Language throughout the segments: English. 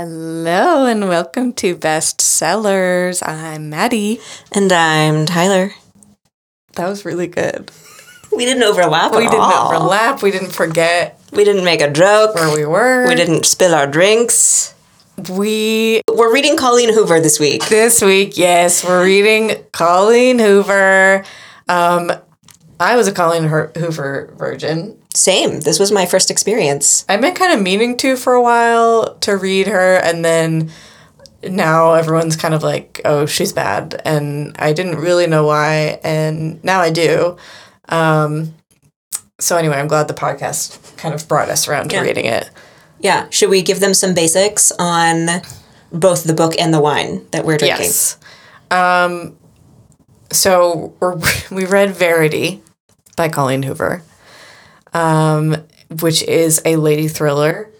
Hello and welcome to Bestsellers. I'm Maddie. And I'm Tyler. That was really good. We didn't overlap. We didn't all. overlap. We didn't forget We didn't make a joke. where we were. We didn't spill our drinks. We We're reading Colleen Hoover this week. this week, yes, we're reading Colleen Hoover. Um, I was a Colleen Her- Hoover virgin. Same. This was my first experience. I've been kind of meaning to for a while to read her, and then now everyone's kind of like, "Oh, she's bad," and I didn't really know why, and now I do. Um, so anyway, I'm glad the podcast kind of brought us around to reading it. Yeah. Should we give them some basics on both the book and the wine that we're drinking? Yes. Um, so we're, we read Verity by Colleen Hoover, um, which is a lady thriller.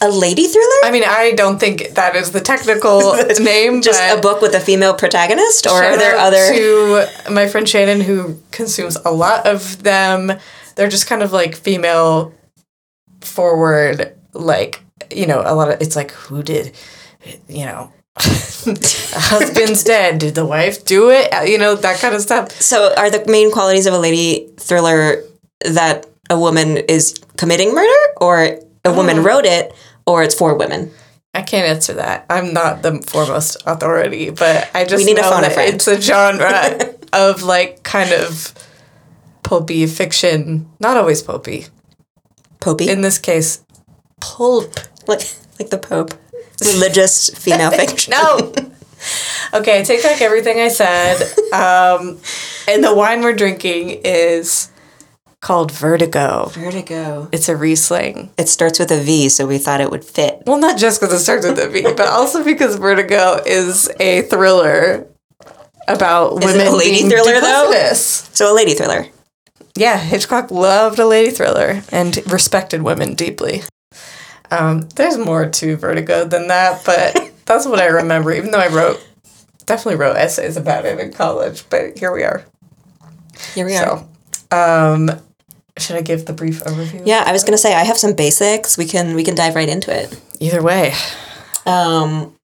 A lady thriller? I mean, I don't think that is the technical name, Just a book with a female protagonist? Or are there other. to my friend Shannon who consumes a lot of them. They're just kind of like female forward, like you know, a lot of it's like who did, you know. husband's dead. Did the wife do it? You know that kind of stuff. So, are the main qualities of a lady thriller that a woman is committing murder, or a woman Mm. wrote it, or it's for women? I can't answer that. I'm not the foremost authority, but I just We need know phone a it's a genre of like kind of pulpy fiction. Not always pulpy. Popey? In this case, pulp. like, like the Pope. Religious female fiction. No. okay, I take back everything I said. Um, and the wine we're drinking is called Vertigo. Vertigo. It's a Riesling. It starts with a V, so we thought it would fit. Well, not just because it starts with a V, but also because Vertigo is a thriller about Is it women a lady being thriller, though? So a lady thriller. Yeah, Hitchcock loved a lady thriller and respected women deeply. Um, there's more to Vertigo than that, but that's what I remember. Even though I wrote, definitely wrote essays about it in college, but here we are. Here we are. Um, should I give the brief overview? Yeah, I was gonna say I have some basics. We can we can dive right into it. Either way, Um,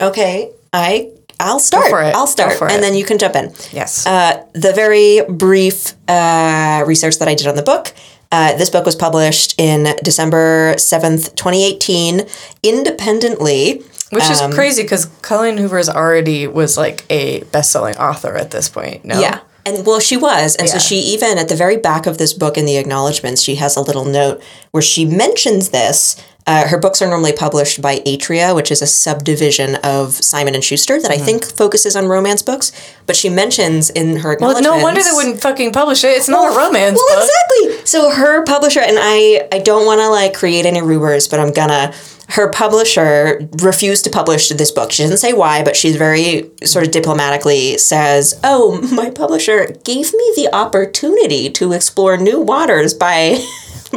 okay, I I'll start. I'll start, and it. then you can jump in. yes. Uh, the very brief uh, research that I did on the book. Uh, this book was published in December 7th, 2018, independently. Which is um, crazy because Colleen Hoover's already was like a best-selling author at this point. No, Yeah. And well, she was. And so she even at the very back of this book in the acknowledgments, she has a little note where she mentions this. Uh, her books are normally published by Atria, which is a subdivision of Simon and Schuster that I think focuses on romance books. But she mentions in her Well, no wonder they wouldn't fucking publish it. It's not a romance Well, book. exactly. So her publisher and I, I don't want to like create any rumors, but I'm gonna. Her publisher refused to publish this book. She doesn't say why, but she's very sort of diplomatically says, "Oh, my publisher gave me the opportunity to explore new waters by."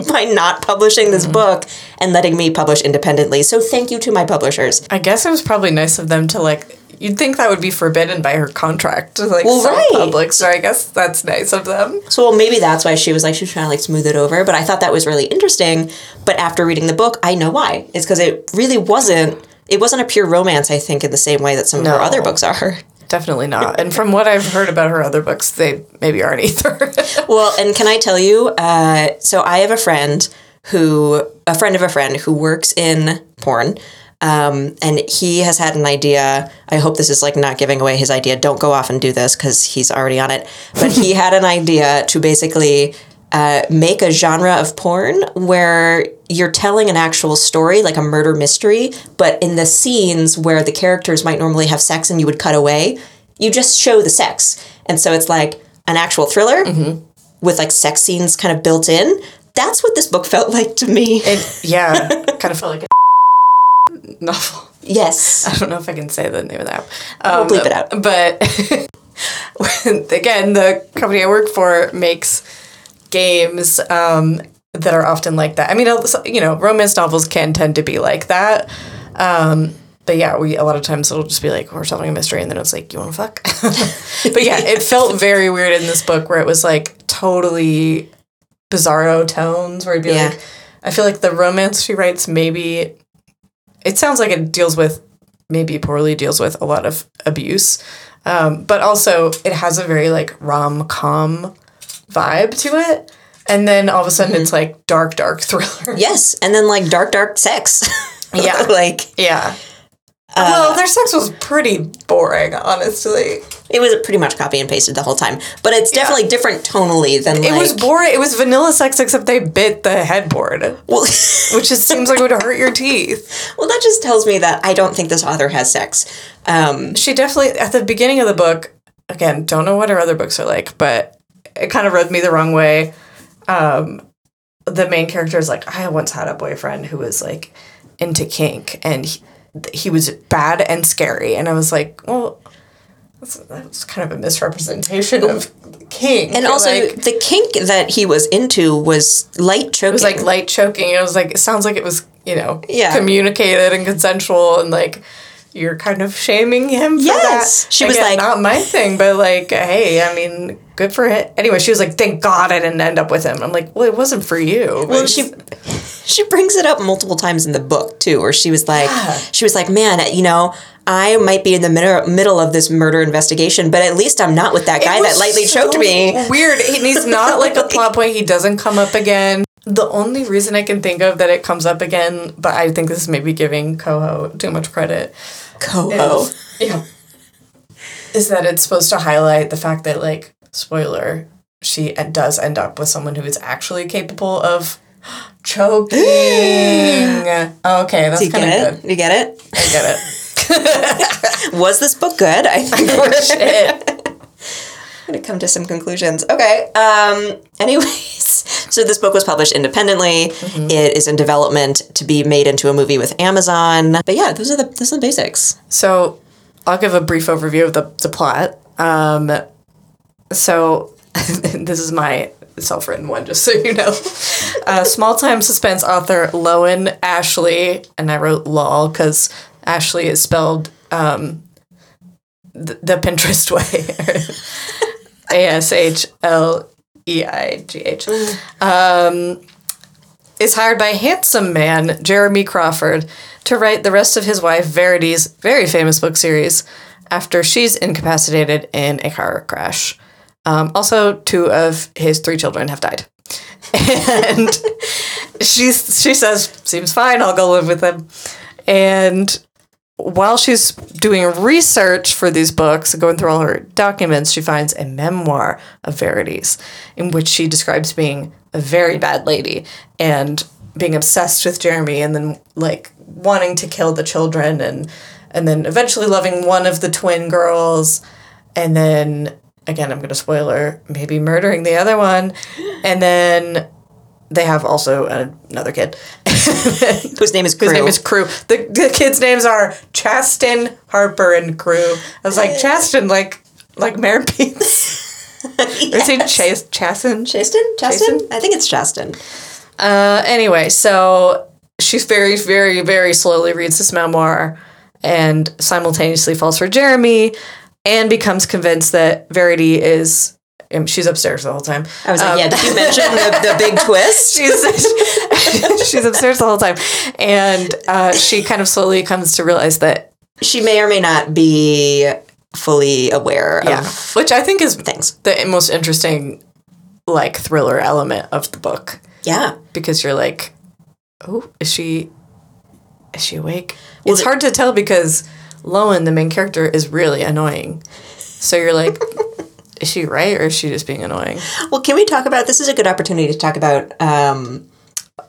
by not publishing this mm-hmm. book and letting me publish independently. So thank you to my publishers. I guess it was probably nice of them to like. You'd think that would be forbidden by her contract to like Well, right. public. So I guess that's nice of them. So well, maybe that's why she was like she was trying to like smooth it over. But I thought that was really interesting. But after reading the book, I know why. It's because it really wasn't. It wasn't a pure romance. I think in the same way that some of her other books are. Definitely not. And from what I've heard about her other books, they maybe aren't either. Well, and can I tell you? Uh, so I have a friend who, a friend of a friend who works in porn. Um, and he has had an idea. I hope this is like not giving away his idea. Don't go off and do this because he's already on it. But he had an idea to basically uh, make a genre of porn where you're telling an actual story, like a murder mystery, but in the scenes where the characters might normally have sex and you would cut away, you just show the sex. And so it's like an actual thriller with like sex scenes kind of built in. That's what this book felt like to me. it, yeah, kind of felt like a novel. yes. I don't know if I can say the name of that. Um, bleep it out. But again, the company I work for makes games um, that are often like that. I mean, you know, romance novels can tend to be like that. Um, but yeah, we a lot of times it'll just be like we're solving a mystery, and then it's like you want to fuck. but yeah, it felt very weird in this book where it was like totally bizarro tones, where it'd be Yeah. like, I feel like the romance she writes maybe it sounds like it deals with maybe poorly deals with a lot of abuse, um, but also it has a very like rom com vibe to it. And then all of a sudden it's like dark, dark thriller. Yes, and then like dark, dark sex. Yeah. like Yeah. well, their sex was pretty boring, honestly. it was pretty much copy and pasted the whole time, but it's definitely different tonally than like. It was boring. It was vanilla sex, except they bit the headboard, well, which just seems like it would hurt your teeth. well, that just tells me that I don't think this author has sex. Um, She definitely, at the beginning of the book, again, don't know what her other books are like, but it kind of rubbed me the wrong way. Um, the main character is like, I once had a boyfriend who was like into kink, and he, he was bad and scary. And I was like, well, that's, that's kind of a misrepresentation of kink. and also, like, the kink that he was into was light choking. it was like light choking. It was like it sounds like it was you know Yeah. communicated and consensual and like you're kind of shaming him for Yes. that. She was like- not my thing, but like hey, I mean, good for him. Anyway, she was like, thank God I didn't end up with him. I'm like, well, it wasn't for you. Well, she she brings it up multiple times in the book too, where she was like, she was like, man, you know, I might be in the middle middle of this murder investigation, but at least I'm not with that guy that lightly choked me. Weird. And he's not like a plot point. He doesn't come up again. The only reason I can think of that it comes up again, but I think this is maybe giving Coho too much credit, Coho. Yeah. Is that it's supposed to highlight the fact that, like, spoiler, she does end up with someone who is actually capable of choking. okay, that's kind of good. You get it? I get it. Was this book good? I think Oh, shit. I'm gonna come to some conclusions. Okay. Um. Anyways, so this book was published independently. It is in development to be made into a movie with Amazon. But yeah, those are the those are the basics. So I'll give a brief overview of the, the plot. Um, so this is my self written one, just so you know. Uh, Small time suspense author Lowen Ashleigh, and I wrote lol because Ashleigh is spelled um, the, the Pinterest way A S H L E I G H. Um, is hired by handsome man, Jeremy Crawford, to write the rest of his wife Verity's very famous book series after she's incapacitated in a car crash. Um, also, two of his three children have died. And she's, she says, seems fine, I'll go live with him. And while she's doing research for these books, and going through all her documents, she finds a memoir of Verity's in which she describes being a very bad lady and being obsessed with Jeremy and then like wanting to kill the children and and then eventually loving one of the twin girls. And then again I'm going to spoiler maybe murdering the other one. And then they have also another kid Whose name is Crew. his name is Crew. The, the kids' names are Chaston, Harper, and Crew. I was like, Chaston, like like Mare Beans. Is it Chas-? Chaston? Chaston? I think it's Chaston. Uh, anyway, so she's very, very, very slowly reads this memoir and simultaneously falls for Jeremy and becomes convinced that Verity is. Um, She's upstairs the whole time. I was like, yeah, did you mention the, the big twist? She's she's upstairs the whole time, and uh, she kind of slowly comes to realize that She may or may not be fully aware Yeah, of which I think is things. the most interesting, like thriller element of the book Yeah. because you're like, oh, is she, is she awake? it's hard to tell because Lowen, the main character, is really annoying. So you're like, is she right or is she just being annoying? Well, can we talk about this? Is a good opportunity to talk about um,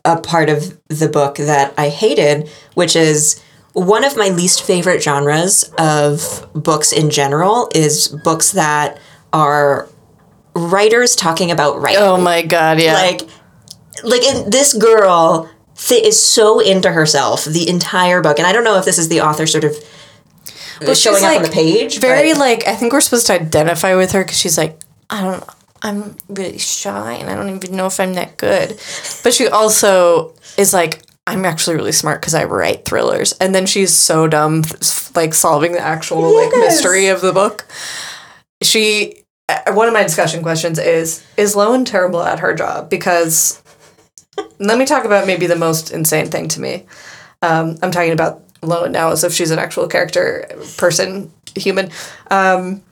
a part of the book that I hated, which is one of my least favorite genres of books in general is books that are writers talking about writing. Oh my god, yeah. like like in, this girl th- is so into herself the entire book and i don't know if this is the author sort of She's, showing up on like, the page very but- like I think we're supposed to identify with her because she's like I don't I'm really shy and I don't even know if I'm that good, but she also is like I'm actually really smart because I write thrillers, and then she's so dumb like solving the actual like mystery of the book. She uh, one of my discussion questions is is Lowen terrible at her job because let me talk about maybe the most insane thing to me. Um, I'm talking about Lowen now as if she's an actual character, person, human. Um,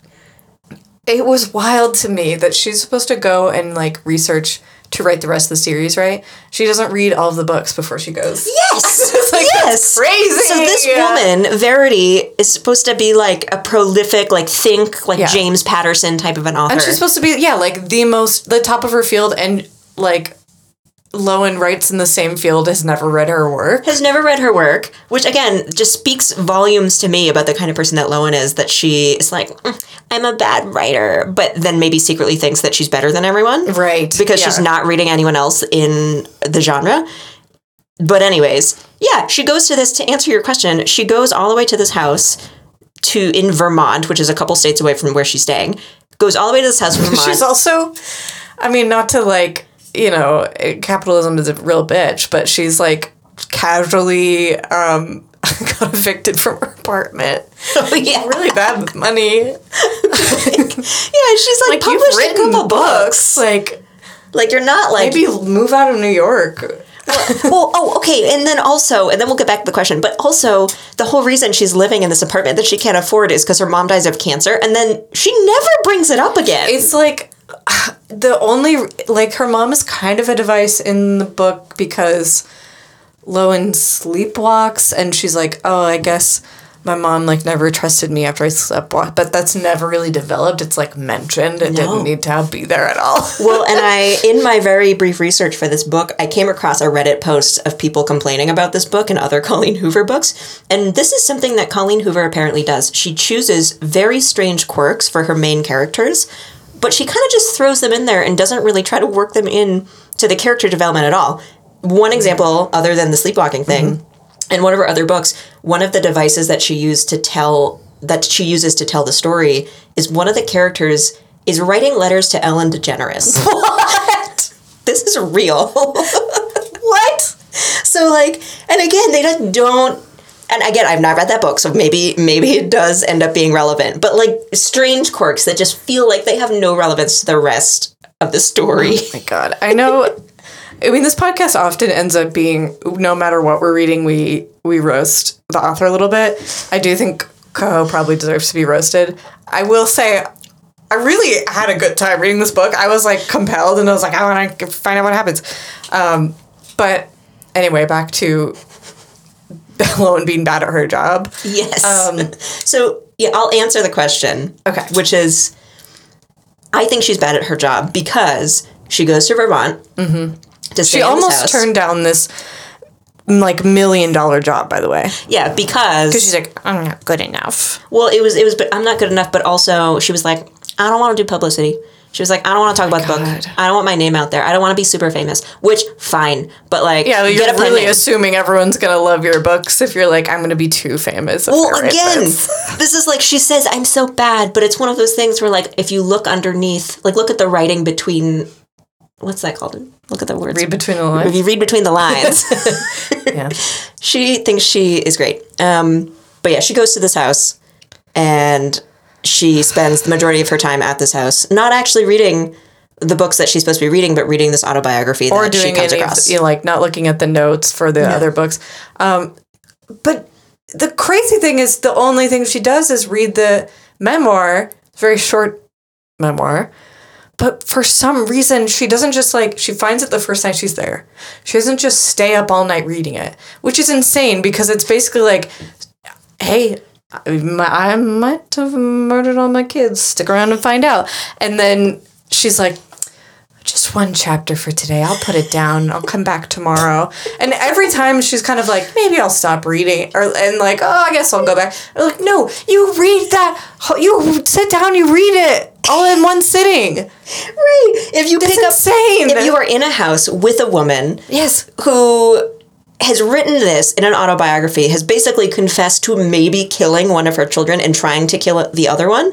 it was wild to me that she's supposed to go and like research to write the rest of the series, right? She doesn't read all of the books before she goes. Yes. Like, yes. crazy. So this Yeah. woman, Verity, is supposed to be like a prolific, like think like Yeah. James Patterson type of an author. And she's supposed to be, yeah, like the most, the top of her field, and like Lowen writes in the same field, has never read her work. has never read her work, which again just speaks volumes to me about the kind of person that Lowen is. That she is like, "Mm, I'm a bad writer, but then maybe secretly thinks that she's better than everyone, Right. Because she's not reading anyone else in the genre. But anyways, yeah, she goes to this to answer your question. She goes all the way to this house to in Vermont, which is a couple states away from where she's staying. Goes all the way to this house in Vermont. She's also, I mean, not to like, you know, capitalism is a real bitch, but she's like casually um, got evicted from her apartment. oh, yeah, Really bad with money. yeah. She's like, Like published a couple books. books. Like Like you're not like maybe move out of New York. well, oh, okay, and then also, and then we'll get back to the question. But also, the whole reason she's living in this apartment that she can't afford is because her mom dies of cancer, and then she never brings it up again. It's like the only like her mom is kind of a device in the book because Lowen sleepwalks and she's like, "Oh, I guess my mom like never trusted me after I sleepwalked." But that's never really developed. It's like mentioned. It No. didn't need to be there at all. well, and I, in my very brief research for this book, I came across a Reddit post of people complaining about this book and other Colleen Hoover books. And this is something that Colleen Hoover apparently does. She chooses very strange quirks for her main characters, but she kind of just throws them in there and doesn't really try to work them in to the character development at all. One example, other than the sleepwalking thing, mm-hmm. in one of her other books, one of the devices that she used to tell that she uses to tell the story is one of the characters is writing letters to Ellen DeGeneres. what? this is real. What? so like, and again, they just don't. And again, I've not read that book, so maybe maybe it does end up being relevant. But like strange quirks that just feel like they have no relevance to the rest of the story. my god. I know i mean this podcast often ends up being no matter what we're reading we we roast the author a little bit. I do think coho probably deserves to be roasted. I will say i really had a good time reading this book. I was like compelled and i was like i want to find out what happens. Um, but anyway back to Lowen being bad at her job Yes. so yeah, I'll answer the question. Okay. Which is, I think she's bad at her job because she goes to Vermont to Mm-hmm. she in almost turned down this like million dollar job by the way Yeah, because because she's like i'm not good enough Well, it was it was, but I'm not good enough. But also, she was like, I don't want to do publicity. She was like, I don't want to talk about the Oh book. I don't want my name out there. I don't want to be super famous. Which fine, but like, Yeah, you're really name. assuming everyone's gonna love your books if you're like, I'm gonna be too famous. Well, again, this." this is like she says, I'm so bad, but it's one of those things where like if you look underneath, like look at the writing between, what's that called? Look at the words. read between the lines. if you read between the lines, yeah, she thinks she is great. Um, but yeah, she goes to this house and she spends the majority of her time at this house, not actually reading the books that she's supposed to be reading, but reading this autobiography or that she doing comes any, across. you know, like not looking at the notes for the other books. Um, but the crazy thing is, the only thing she does is read the memoir, very short memoir. But for some reason, she doesn't just like, she finds it the first night she's there. She doesn't just stay up all night reading it, which is insane because it's basically like, hey, I might have murdered all my kids. Stick around and find out. And then she's like, just one chapter for today. I'll put it down. I'll come back tomorrow. And every time she's kind of like, maybe I'll stop reading, or and like, oh, I guess I'll go back. I'm like, no, you read that. You sit down. You read it all in one sitting. Right. If you That's pick up, insane. if you are in a house with a woman Yes. who has written this in an autobiography, has basically confessed to maybe killing one of her children and trying to kill the other one,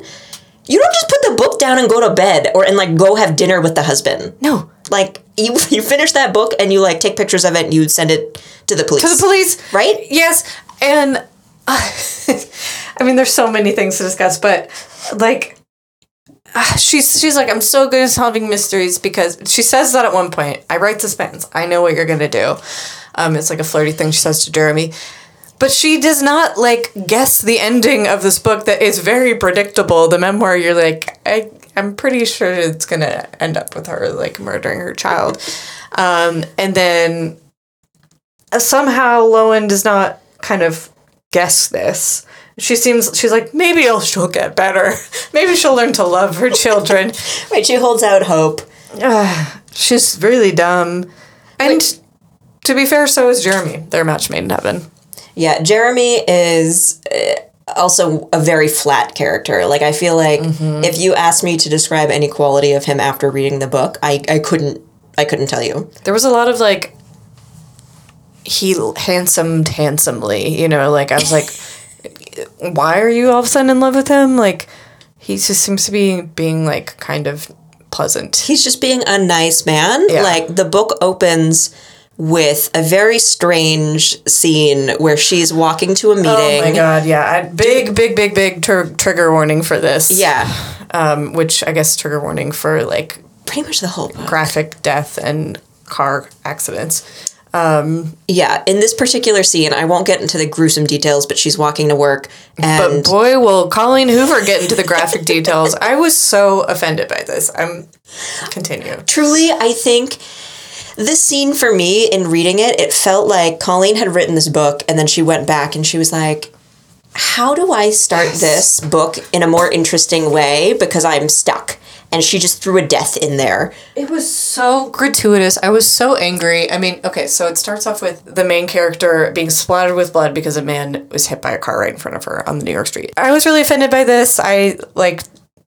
you don't just put the book down and go to bed or and like go have dinner with the husband. No. Like you you finish that book and you like take pictures of it and you send it to the police. To the police. Right? Yes. And uh, I mean, there's so many things to discuss, but like, uh, she's she's like, I'm so good at solving mysteries because she says that at one point. I write suspense. I know what you're gonna do. Um, it's like a flirty thing she says to Jeremy. but she does not like guess the ending of this book that is very predictable. The memoir, you're like, I, I'm pretty sure it's gonna end up with her like murdering her child, um, and then uh, somehow Lowen does not kind of guess this. She seems she's like maybe she'll get better. maybe she'll learn to love her children. Right, she holds out hope. she's really dumb, and to be fair, so is Jeremy. They're match made in heaven. Yeah, Jeremy is uh, also a very flat character. Like I feel like if you asked me to describe any quality of him after reading the book, I, I couldn't I couldn't tell you. There was a lot of like he handsomed handsomely, you know, like I was like why are you all of a sudden in love with him? Like he just seems to be being like kind of pleasant. He's just being a nice man. Yeah. Like the book opens with a very strange scene where she's walking to a meeting. Oh my god, yeah. I, big, big, big, big tr- trigger warning for this. Yeah, Um, which I guess trigger warning for like pretty much the whole book. graphic death and car accidents. Yeah, in this particular scene, I won't get into the gruesome details, but she's walking to work and But boy, will Colleen Hoover get into the graphic details. I was so offended by this. I'm continue. truly, I think this scene for me in reading it, it felt like Colleen had written this book and then she went back and she was like, how do I start this book in a more interesting way because I'm stuck? And she just threw a death in there. It was so gratuitous. I was so angry. I mean, okay, so it starts off with the main character being splattered with blood because a man was hit by a car right in front of her on the New York street. I was really offended by this. I like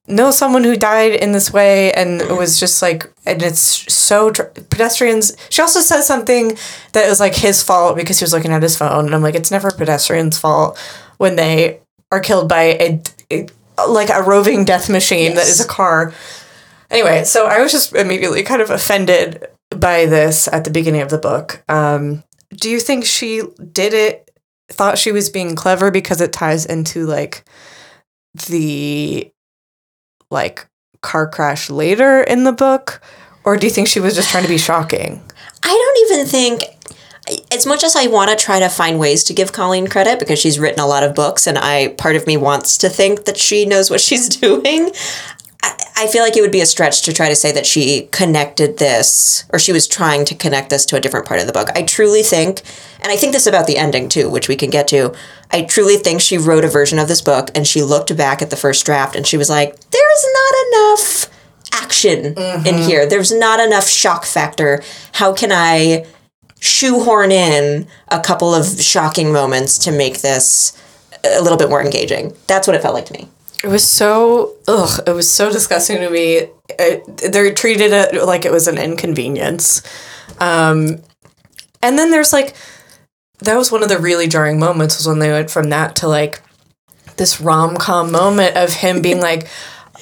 know someone who died in this way and it was just like and it's so tr- pedestrians she also says something that was like his fault because he was looking at his phone and i'm like it's never pedestrian's fault when they are killed by a, a- like a roving death machine that is a car Anyway, so I was just immediately kind of offended by this at the beginning of the book. Um, do you think she did it, thought she was being clever because it ties into like the like car crash later in the book? Or do you think she was just trying to be shocking? I don't even think, as much as I want to try to find ways to give Colleen credit because she's written a lot of books and I part of me wants to think that she knows what she's doing. I, feel like it would be a stretch to try to say that she connected this or she was trying to connect this to a different part of the book. I truly think, and I think this about the ending too, which we can get to. I truly think she wrote a version of this book and she looked back at the first draft and she was like, there's not enough action in mm-hmm. here. There's not enough shock factor. How can I shoehorn in a couple of shocking moments to make this a little bit more engaging? That's what it felt like to me. It was so ugh. It was so disgusting to me. It, they treated it like it was an inconvenience, um, and then there's like that was one of the really jarring moments was when they went from that to like this rom com moment of him being like,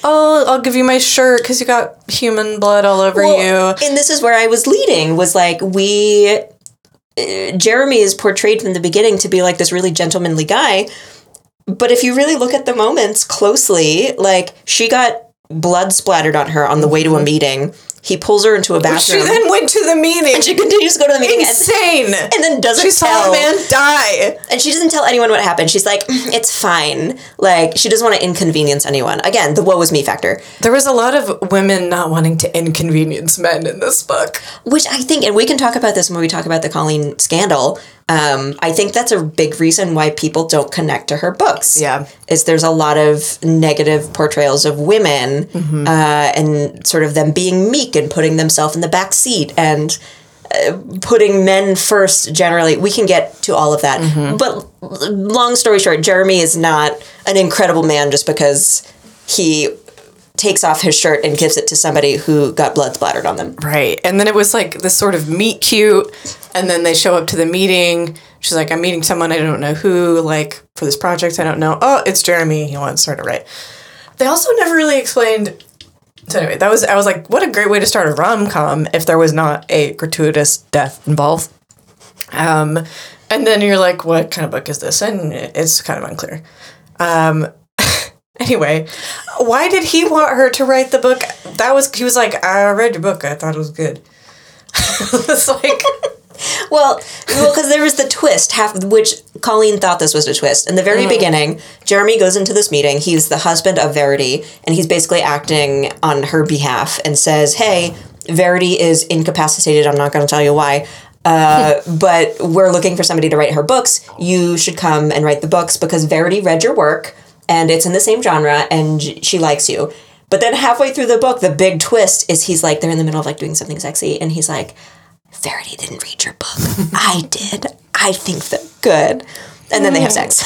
"Oh, I'll give you my shirt because you got human blood all over you." And this is where I was leading was like we uh, Jeremy is portrayed from the beginning to be like this really gentlemanly guy. But if you really look at the moments closely, like she got blood splattered on her on the way to a meeting. He pulls her into a Mm-hmm. She then went to the meeting. And she continues to go to the meeting Insane. and then doesn't she saw a man die. and she doesn't tell anyone what happened. She's like, "Mm, it's fine. Like she doesn't want to inconvenience anyone. Again, the woe is me factor. There was a lot of women not wanting to inconvenience men in this book. Which I think, and we can talk about this when we talk about the Colleen scandal. Um, I think that's a big reason why people don't connect to her books. Yeah. is there's a lot of negative portrayals of women Mm-hmm. uh, and sort of them being meek and putting themselves in the back seat and uh, putting men first. Generally, we can get to all of that. Mm-hmm. But long story short, Jeremy is not an incredible man just because he takes off his shirt and gives it to somebody who got blood splattered on them. Right. And then it was like this sort of meet cute. And then they show up to the meeting. She's like, I'm meeting someone I don't know who, like, for this project I don't know. Oh, it's Jeremy. He wants her to write. They also never really explained. So anyway, that was I was like, what a great way to start a rom com if there was not a gratuitous death involved. Um, and then you're like, what kind of book is this? And it's kind of unclear. Um, anyway, why did he want her to write the book? That was he was like, I read your book. I thought it was good. it's like well, well, because there was the twist, half which Colleen thought this was a twist. In the very beginning, Jeremy goes into this meeting. He's the husband of Verity, and he's basically acting on her behalf and says, "Hey, Verity is incapacitated. I'm not going to tell you why." Uh, but we're looking for somebody to write her books. You should come and write the books because Verity read your work and it's in the same genre and she likes you. But then halfway through the book, the big twist is he's like, they're in the middle of like doing something sexy and he's like, Verity didn't read your book. I did. I think they're good. And then they have sex.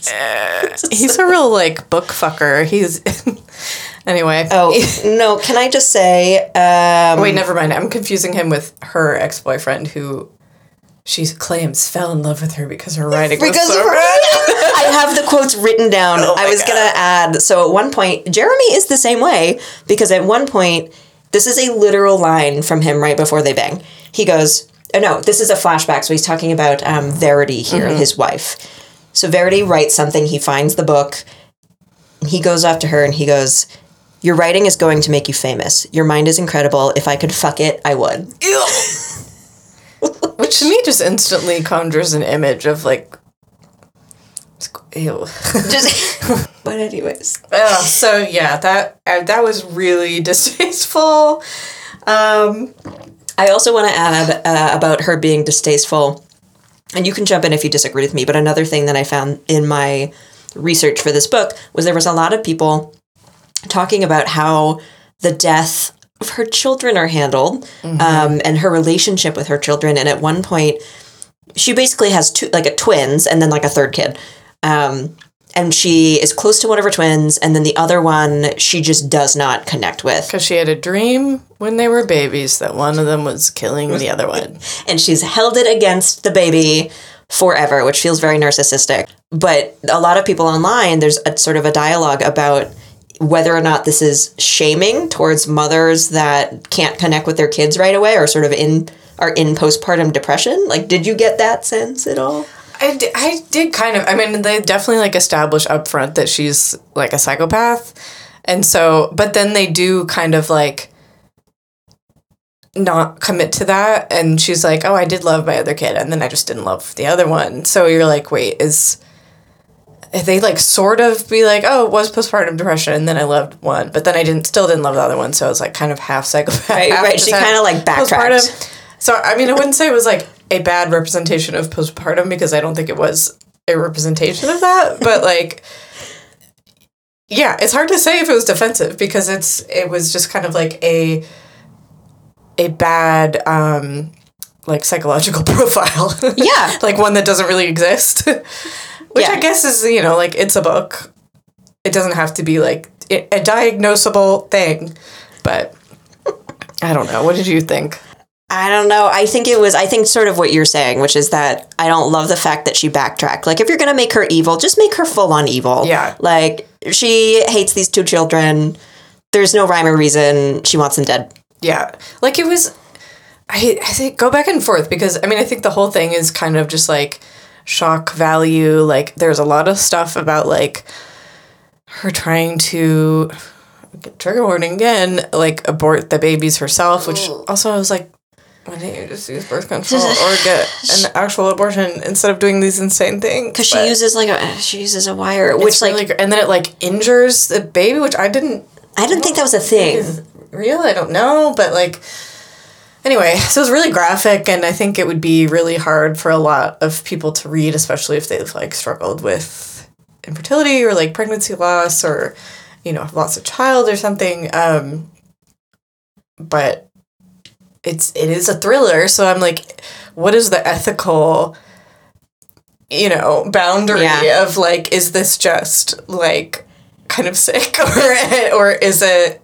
He's a real like book fucker. He's anyway. Oh, no. Can I just say, um, Wait, never mind. I'm confusing him with her ex boyfriend who she claims fell in love with her because her writing was so her. good. I have the quotes written down. Oh I was going to add. So at one point, Jeremy is the same way because at one point, this is a literal line from him right before they bang. He goes, oh, no, this is a flashback. So he's talking about um, Verity here, Mm-hmm. his wife. So Verity writes something. He finds the book. He goes up to her and he goes, Your writing is going to make you famous. Your mind is incredible. If I could fuck it, I would. Ew. Which to me just instantly conjures an image of like ew. Just, but anyways. Ugh, so yeah, that uh, that was really distasteful. Um, I also want to add uh, about her being distasteful, and you can jump in if you disagree with me. But another thing that I found in my research for this book was there was a lot of people talking about how the death of her children are handled um, and her relationship with her children. And at one point, she basically has two, like a twins, and then like a third kid. Um, and she is close to one of her twins, and then the other one she just does not connect with. because she had a dream when they were babies that one of them was killing the other one. and she's held it against the baby forever, which feels very narcissistic. But a lot of people online, there's a sort of a dialogue about whether or not this is shaming towards mothers that can't connect with their kids right away or sort of in are in postpartum depression. Like, did you get that sense at all? I, d- I did kind of. I mean, they definitely like establish up front that she's like a psychopath. And so, but then they do kind of like not commit to that. And she's like, oh, I did love my other kid. And then I just didn't love the other one. So you're like, wait, is. They like sort of be like, oh, it was postpartum depression, and then I loved one, but then I didn't, still didn't love the other one, so I was like kind of half psychopath. Right, half right. She kinda, like, backtracked. postpartum. So I mean, I wouldn't say it was like a bad representation of postpartum because I don't think it was a representation of that. But like, yeah, it's hard to say if it was defensive because it's it was just kind of like a a bad um like psychological profile. Yeah. like one that doesn't really exist. Which Yeah. I guess is you know like it's a book. It doesn't have to be like a diagnosable thing, but I don't know. What did you think? I don't know. I think it was, I think sort of what you're saying, which is that I don't love the fact that she backtracked. Like, if you're going to make her evil, just make her full on evil. Yeah. Like, she hates these two children. There's no rhyme or reason. She wants them dead. Yeah, like it was. I I think go back and forth because I mean I think the whole thing is kind of just like shock value. Like there's a lot of stuff about like her trying to trigger warning again, like abort the babies herself, which also I was like. Why didn't you just use birth control or get an actual abortion instead of doing these insane things? Because she uses, like, a, she uses a wire, which, like, really and then it like injures the baby, which I didn't I didn't think that was a thing. real. I don't know, but like anyway, so it's really graphic, and I think it would be really hard for a lot of people to read, especially if they've like struggled with infertility or like pregnancy loss or you know lost a child or something. Um, but it's it is a thriller, so I'm like, what is the ethical? You know, boundary Yeah. of like, is this just like kind of sick or or is it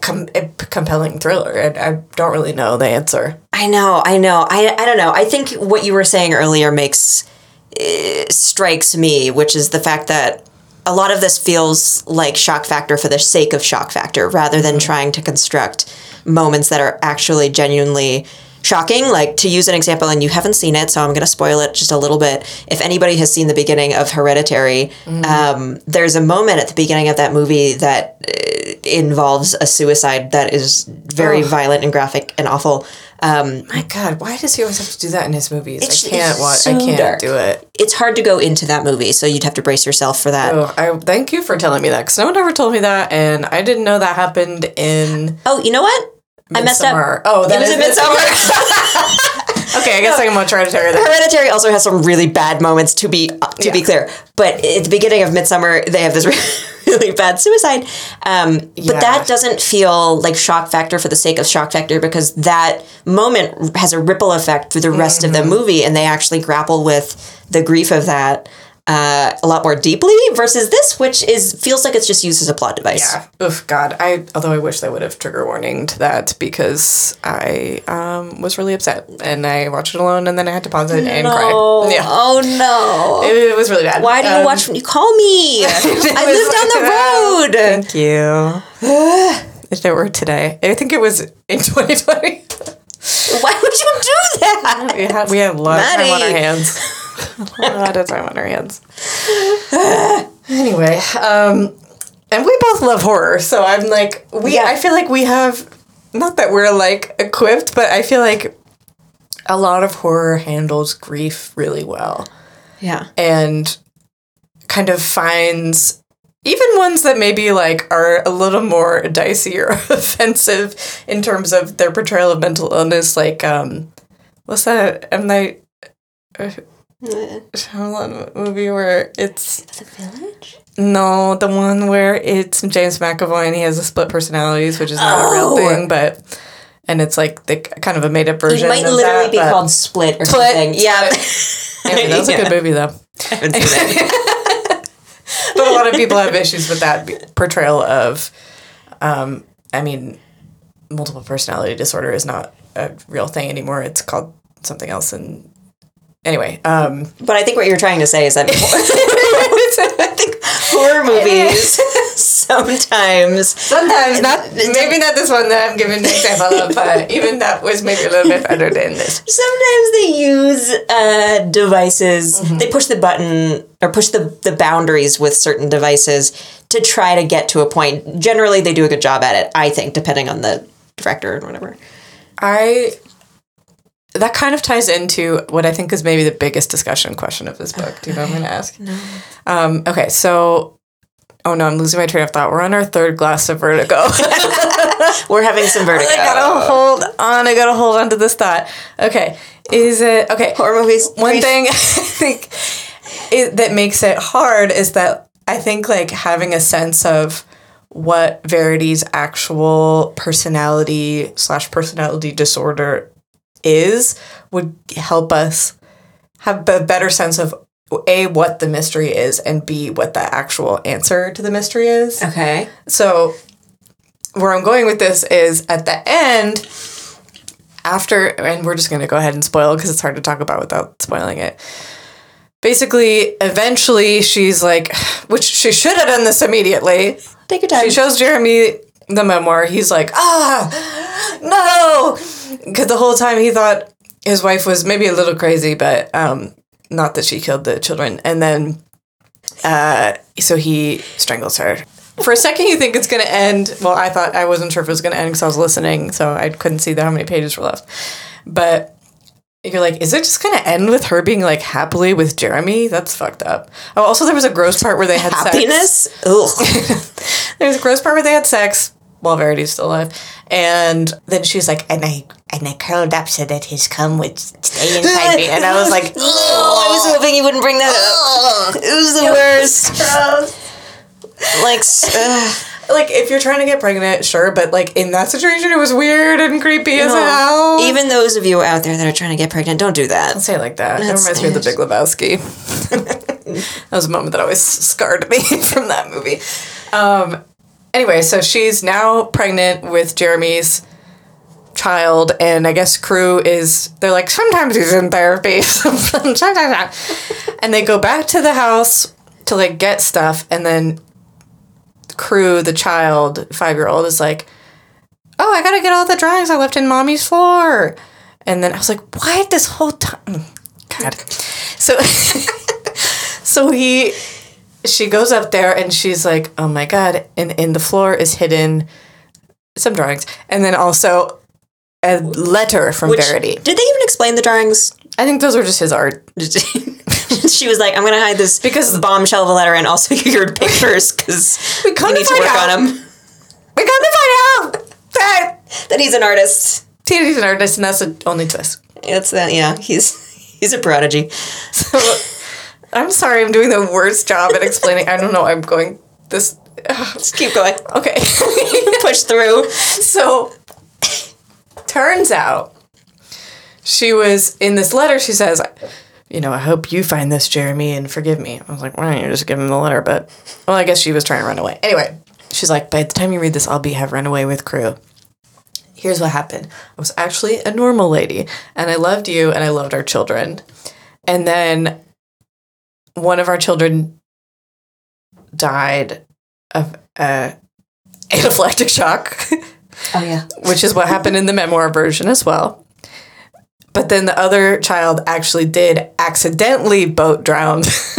com- a compelling thriller? I, I don't really know the answer. I know, I know. I, I don't know. I think what you were saying earlier makes uh, strikes me, which is the fact that a lot of this feels like shock factor for the sake of shock factor rather than trying to construct moments that are actually genuinely shocking. Like to use an example, and you haven't seen it, so I'm going to spoil it just a little bit. If anybody has seen the beginning of Hereditary, um, there's a moment at the beginning of that movie that uh, involves a suicide that is very violent and graphic and awful. Um, My God, why does he always have to do that in his movies? I can't watch. I can't dark. do it. it's hard to go into that movie, so you'd have to brace yourself for that. Oh, I thank you for telling me that because no one ever told me that, and I didn't know that happened in. Oh, you know what? I messed up. Oh, that it was is in Midsommar. Okay, I guess I can watch Hereditary then. Hereditary also has some really bad moments to be uh, to be clear. But at the beginning of Midsommar, they have this really bad suicide. Um, Yeah. But that doesn't feel like shock factor for the sake of shock factor because that moment has a ripple effect through the rest of the movie, and they actually grapple with the grief of that uh, a lot more deeply. Versus this, which is feels like it's just used as a plot device. Yeah. Oof, God. I although I wish they would have trigger warning to that because I um, was really upset and I watched it alone and then I had to pause it and Oh, cry. Yeah. oh no. It, it was really bad. Why do you Um, watch when you call me? I live down the road. Thank you. if it were today, I think it was in 2020. Why would you do that? We had we had a lot of time on our hands. a lot of time on our hands. anyway, um, and we both love horror, so I'm like we. Yeah. I feel like we have not that we're like equipped, but I feel like a lot of horror handles grief really well Yeah. and kind of finds even ones that maybe like are a little more dicey or offensive in terms of their portrayal of mental illness like um what's that M Night uh, Shyamalan movie where it's The village? no the one where it's James McAvoy and he has a split personalities which is not a real Oh. thing but and it's like the kind of a made up version It might of literally that, be but- called Split or Split. something. Yeah. Anyway, that was a Yeah. good movie though I haven't seen it. but a lot of people have issues with that portrayal of um, i mean multiple personality disorder is not a real thing anymore it's called something else and anyway um, But I think what you're trying to say is that I think horror movies sometimes sometimes not maybe not this one that i'm giving an example of but even that was maybe a little bit better than this. Sometimes they use uh, devices. They push the button or push the, the boundaries with certain devices to try to get to a point. Generally they do a good job at it i think depending on the director and whatever. I that kind of ties into what i think is maybe the biggest discussion question of this book do you know what i'm going to ask no um, okay so oh no i'm losing my train of thought we're on our third glass of vertigo we're having some vertigo I gotta hold on. I gotta hold on to this thought. Okay, is it okay? horror movies One thing I think it, that makes it hard is that I think like having a sense of what Verity's actual personality slash personality disorder is would help us have a better sense of a what the mystery is and b what the actual answer to the mystery is. okay So, where I'm going with this is at the end, after, and we're just going to go ahead and spoil because it's hard to talk about without spoiling it. Basically, eventually, she's like, which she should have done this immediately. take your time She shows Jeremy the memoir. He's like, ah, no, because the whole time he thought his wife was maybe a little crazy, but um, not that she killed the children. And then, uh, so he strangles her. For a second, you think it's going to end. Well, I thought I wasn't sure if it was going to end because I was listening, so I couldn't see how many pages were left. But you're like, is it just going to end with her being like happily with Jeremy? That's fucked up. Oh, also, there was a gross part where they had sex. happiness Ugh. There's a gross part where they had sex while Verity's still alive. And then she's like, and I and I curled up so that his cum would stay inside me. And I was like, oh, I was hoping you wouldn't bring that up it was the worst like ugh. Like if you're trying to get pregnant, sure, but like in that situation, it was weird and creepy as hell. Even those of you out there that are trying to get pregnant, don't do that. Don't say it like that. That That's reminds me of the Big Lebowski. that was a moment that always scarred me from that movie. Um, anyway, so she's now pregnant with Jeremy's child, and I guess crew is they're like sometimes he's in therapy, sometimes not. and they go back to the house to like get stuff, and then crew, the child, five year old, is like, "Oh, I gotta get all the drawings I left in mommy's floor." And then I was like, "What this whole time?" Mm, god. So, so he, she goes up there and she's like, "Oh my god!" And in the floor is hidden some drawings, and then also a letter from Verity. Did they even explain the drawings? I think those were just his art. she was like, "I'm gonna hide this Because- bombshell of a letter and also your pictures because We we need to work out. on him." We got to find out that That he's an artist. He's an artist, and that's the only twist. It's that. Yeah, he's he's a prodigy. So, I'm sorry, I'm doing the worst job at explaining. I don't know. I'm going this. Just keep going. Okay. Push through. so, turns out she was in this letter. She says, "You know, I hope you find this, Jeremy, and forgive me." I was like, "Why don't you just give him the letter?" But well, I guess she was trying to run away. Anyway, she's like, "By the time you read this, I'll be have run away with crew." Here's what happened. I was actually a normal lady, and I loved you, and I loved our children. And then one of our children died of uh, anaphylactic shock, Oh yeah. which is what happened in the memoir version as well. But then the other child actually did accidentally boat drown.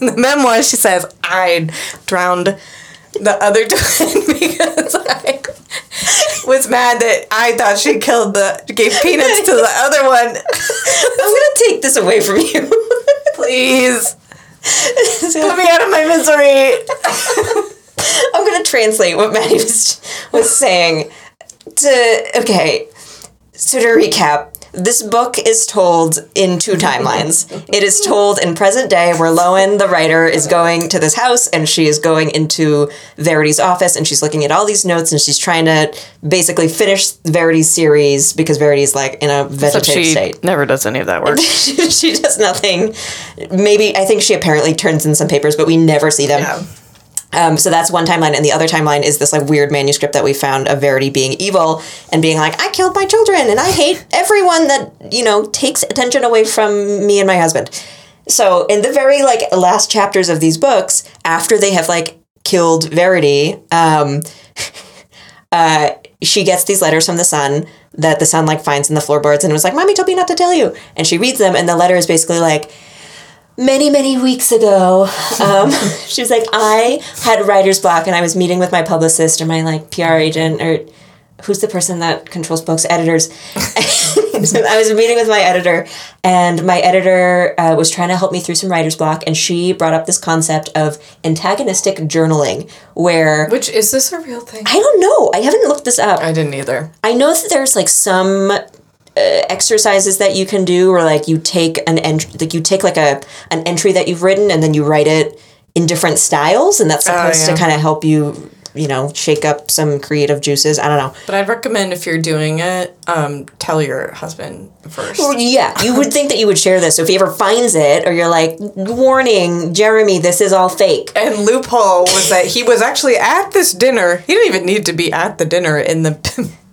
in the memoir, she says, I drowned the other twin because I was mad that I thought she killed the, gave peanuts to the other one. I'm gonna take this away from you. Please, put me out of my misery. I'm gonna translate what Maddie was was saying. To okay, so to recap, this book is told in two timelines. It is told in present day, where Lowen, the writer, is going to this house and she is going into Verity's office and she's looking at all these notes and she's trying to basically finish Verity's series because Verity's like in a vegetative she state. never does any of that work. she does nothing. Maybe I think she apparently turns in some papers, but we never see them. Yeah. Um, so that's one timeline, and the other timeline is this like weird manuscript that we found of Verity being evil and being like, "I killed my children, and I hate everyone that you know takes attention away from me and my husband." So in the very like last chapters of these books, after they have like killed Verity, um, uh, she gets these letters from the son that the son like finds in the floorboards, and was like, "Mommy told me not to tell you," and she reads them, and the letter is basically like many many weeks ago um, she was like i had writer's block and i was meeting with my publicist or my like pr agent or who's the person that controls books editors i was meeting with my editor and my editor uh, was trying to help me through some writer's block and she brought up this concept of antagonistic journaling where Which is this a real thing? i don't know i haven't looked this up I didn't either. I know that there's like some exercises that you can do, or like you take an ent- like you take like a an entry that you've written and then you write it in different styles, and that's supposed yeah. to kind of help you, you know, shake up some creative juices. I don't know. But I'd recommend if you're doing it, um, tell your husband first. Yeah, you would think that you would share this. So if he ever finds it, or you're like, warning, Jeremy, this is all fake. And loophole was that he was actually at this dinner. He didn't even need to be at the dinner in the.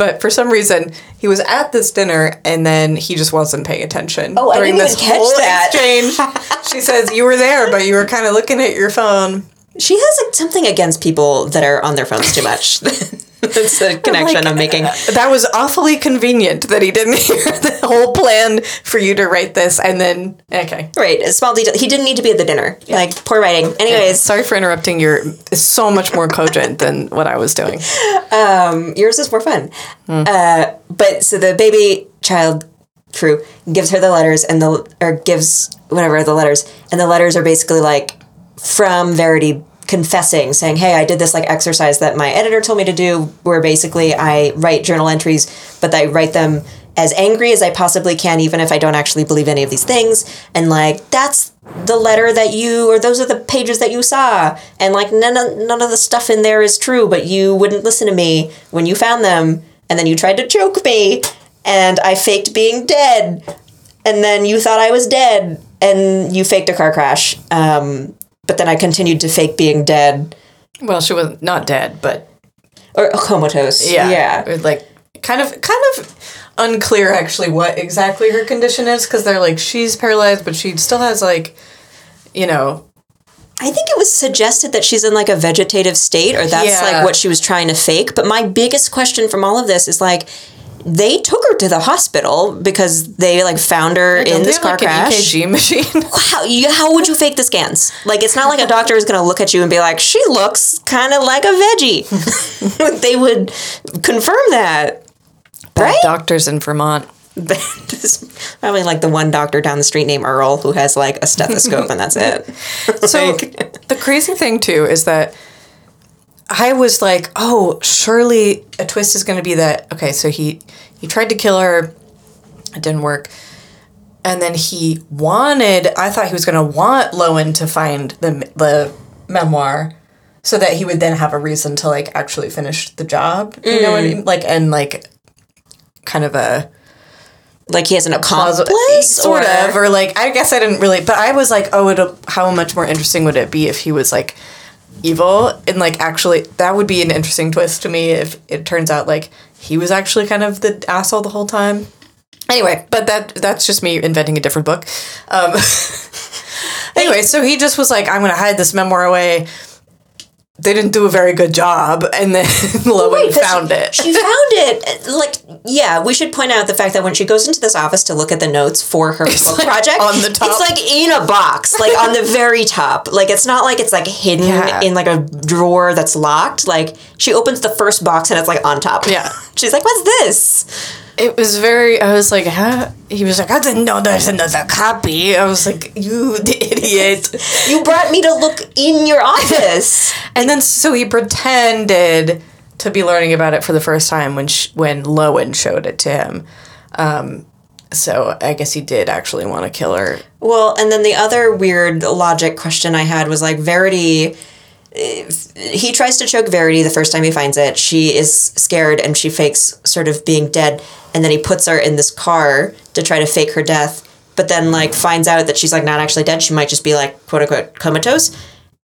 But for some reason, he was at this dinner and then he just wasn't paying attention Oh, I didn't even catch that. exchange. she says you were there, but you were kind of looking at your phone. She has like something against people that are on their phones too much. That's the connection I'm making. Uh, that was awfully convenient that he didn't hear the whole plan for you to write this and then okay. Right, a small detail. He didn't need to be at the dinner. Like poor writing. Anyways, Sorry for interrupting. You're so much more cogent than what I was doing. Um, yours is more fun. Hmm. Uh, but so the baby child crew gives her the letters and the or gives whatever the letters and the letters are basically like from Verity confessing saying hey I did this like exercise that my editor told me to do where basically I write journal entries but I write them as angry as I possibly can even if I don't actually believe any of these things. And like that's the letter that you or those are the pages that you saw and like none of, none of the stuff in there is true but you wouldn't listen to me when you found them and then you tried to choke me and I faked being dead and then you thought I was dead and you faked a car crash. Um, but then I continued to fake being dead Well, she was not dead, but or comatose yeah, yeah like kind of kind of unclear actually what exactly her condition is because they're like she's paralyzed, but she still has like, you know, I think it was suggested that she's in like a vegetative state, or that's Yeah. like what she was trying to fake. But my biggest question from all of this is like, they took her to the hospital because they like found her in this car like crash. EKG machine. How you, how would you fake the scans? Like it's not like a doctor is going to look at you and be like, "She looks kind of like a veggie." they would confirm that. Right? Doctors in Vermont. Probably like the one doctor down the street named Earl who has like a stethoscope and that's it. So the crazy thing too is that I was like, oh, surely a twist is going to be that. Okay, so he he tried to kill her, it didn't work, and then he wanted. I thought he was going to want Lowen to find the the memoir, so that he would then have a reason to like actually finish the job. You know what I mm. mean? Like and like kind of a like he has an accomplice, sort or- of, or like I guess I didn't really, but I was like, oh, it'll, how much more interesting would it be if he was like evil and like actually that would be an interesting twist to me if it turns out like he was actually kind of the asshole the whole time. Anyway, but that that's just me inventing a different book. Um, anyway, so he just was like, I'm gonna hide this memoir away. They didn't do a very good job, and then Lowen 'cause found it. She found it. Like, yeah, we should point out the fact that when she goes into this office to look at the notes for her book like project, on the top. it's like in a box, like on the very top. Like, it's not like it's like hidden Yeah. in like a drawer that's locked. Like, she opens the first box and it's like on top. Yeah. She's like, what's this? It was very. I was like, huh? He was like, I didn't know there's another copy. I was like, you idiot. You brought me to look in your office. and then so he pretended to be learning about it for the first time when sh- when Lowen showed it to him. Um, so I guess he did actually want to kill her. Well, and then the other weird logic question I had was like Verity. He tries to choke Verity the first time he finds it. She is scared and she fakes sort of being dead. And then he puts her in this car to try to fake her death. But then, like, finds out that she's like not actually dead. She might just be like quote unquote comatose.